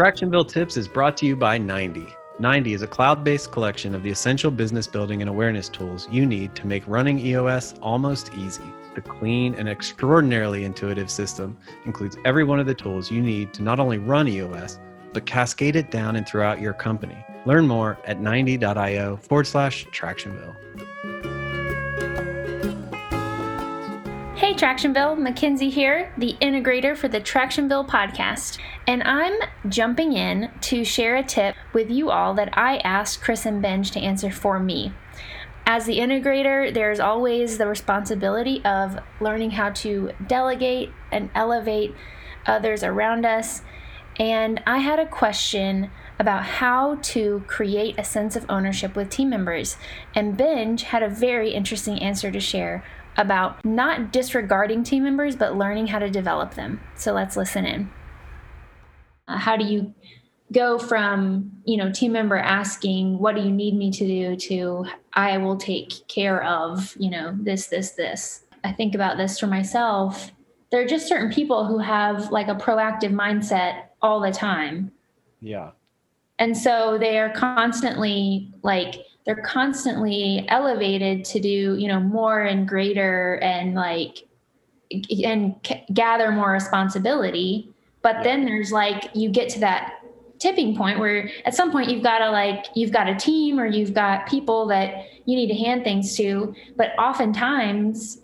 Tractionville Tips is brought to you by Ninety. Ninety is a cloud based collection of the essential business building and awareness tools you need to make running EOS almost easy. The clean and extraordinarily intuitive system includes every one of the tools you need to not only run EOS, but cascade it down and throughout your company. Learn more at ninety.io forward slash Tractionville. Tractionville, Mackenzie here, the integrator for the Tractionville podcast. And I'm jumping in to share a tip with you all that I asked Chris and Benj to answer for me. As the integrator, there's always the responsibility of learning how to delegate and elevate others around us. And I had a question about how to create a sense of ownership with team members. And Benj had a very interesting answer to share about not disregarding team members, but learning how to develop them. So let's listen in. Uh, how do you go from you know team member asking what do you need me to do to i will take care of you know this this this i think about this for myself there are just certain people who have like a proactive mindset all the time Yeah. and so they are constantly like they're constantly elevated to do you know more and greater and like and c- gather more responsibility but Yeah. then there's like you get to that tipping point where at some point you've got to like you've got a team or you've got people that you need to hand things to but oftentimes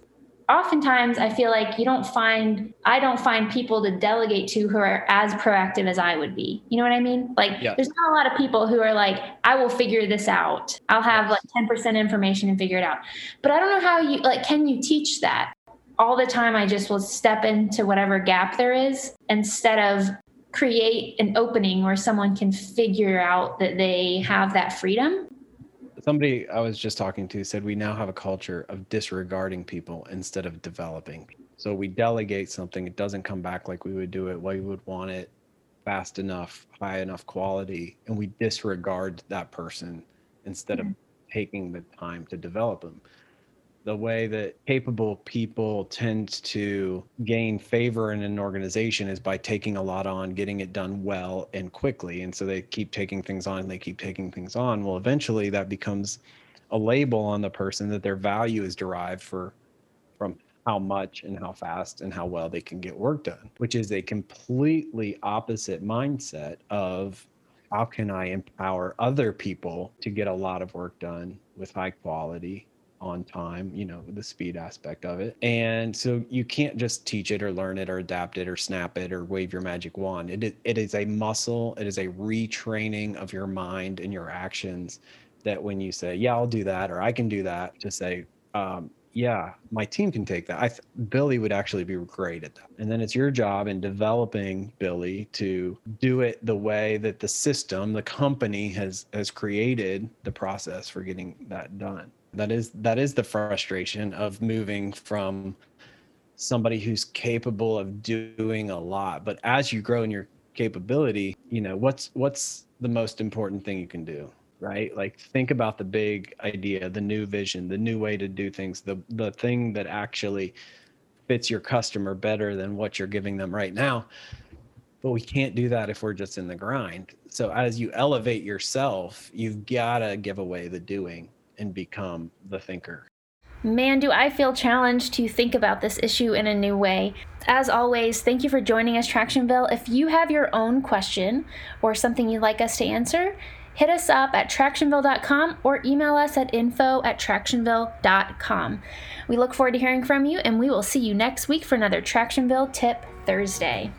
oftentimes i feel like you don't find i don't find people to delegate to who are as proactive as i would be. You know what i mean? Like Yeah. there's not a lot of people who are like i will figure this out. I'll have like 10% information and figure it out. But i don't know how you like can you teach that? All the time i just will step into whatever gap there is instead of create an opening where someone can figure out that they have that freedom Somebody I was just talking to said we now have a culture of disregarding people instead of developing. So we delegate something, it doesn't come back like we would do it, we would want it fast enough, high enough quality, and we disregard that person instead of mm-hmm. taking the time to develop them. The way that capable people tend to gain favor in an organization is by taking a lot on, getting it done well and quickly. And so they keep taking things on, they keep taking things on. Well, eventually that becomes a label on the person that their value is derived for from how much and how fast and how well they can get work done, which is a completely opposite mindset of how can I empower other people to get a lot of work done with high quality on time, you know, the speed aspect of it. And so you can't just teach it or learn it or adapt it or snap it or wave your magic wand. It is, it is a muscle, it is a retraining of your mind and your actions that when you say, yeah, I'll do that or I can do that, to say, um, yeah, my team can take that. I th- Billy would actually be great at that. And then it's your job in developing Billy to do it the way that the system, the company has has created the process for getting that done. That is that is the frustration of moving from somebody who's capable of doing a lot. But as you grow in your capability, you know, what's what's the most important thing you can do? right like think about the big idea the new vision the new way to do things the the thing that actually fits your customer better than what you're giving them right now but we can't do that if we're just in the grind so as you elevate yourself you've got to give away the doing and become the thinker Man, do I feel challenged to think about this issue in a new way. As always, thank you for joining us, Tractionville. If you have your own question or something you'd like us to answer, hit us up at tractionville.com or email us at info at tractionville.com. We look forward to hearing from you, and we will see you next week for another Tractionville Tip Thursday.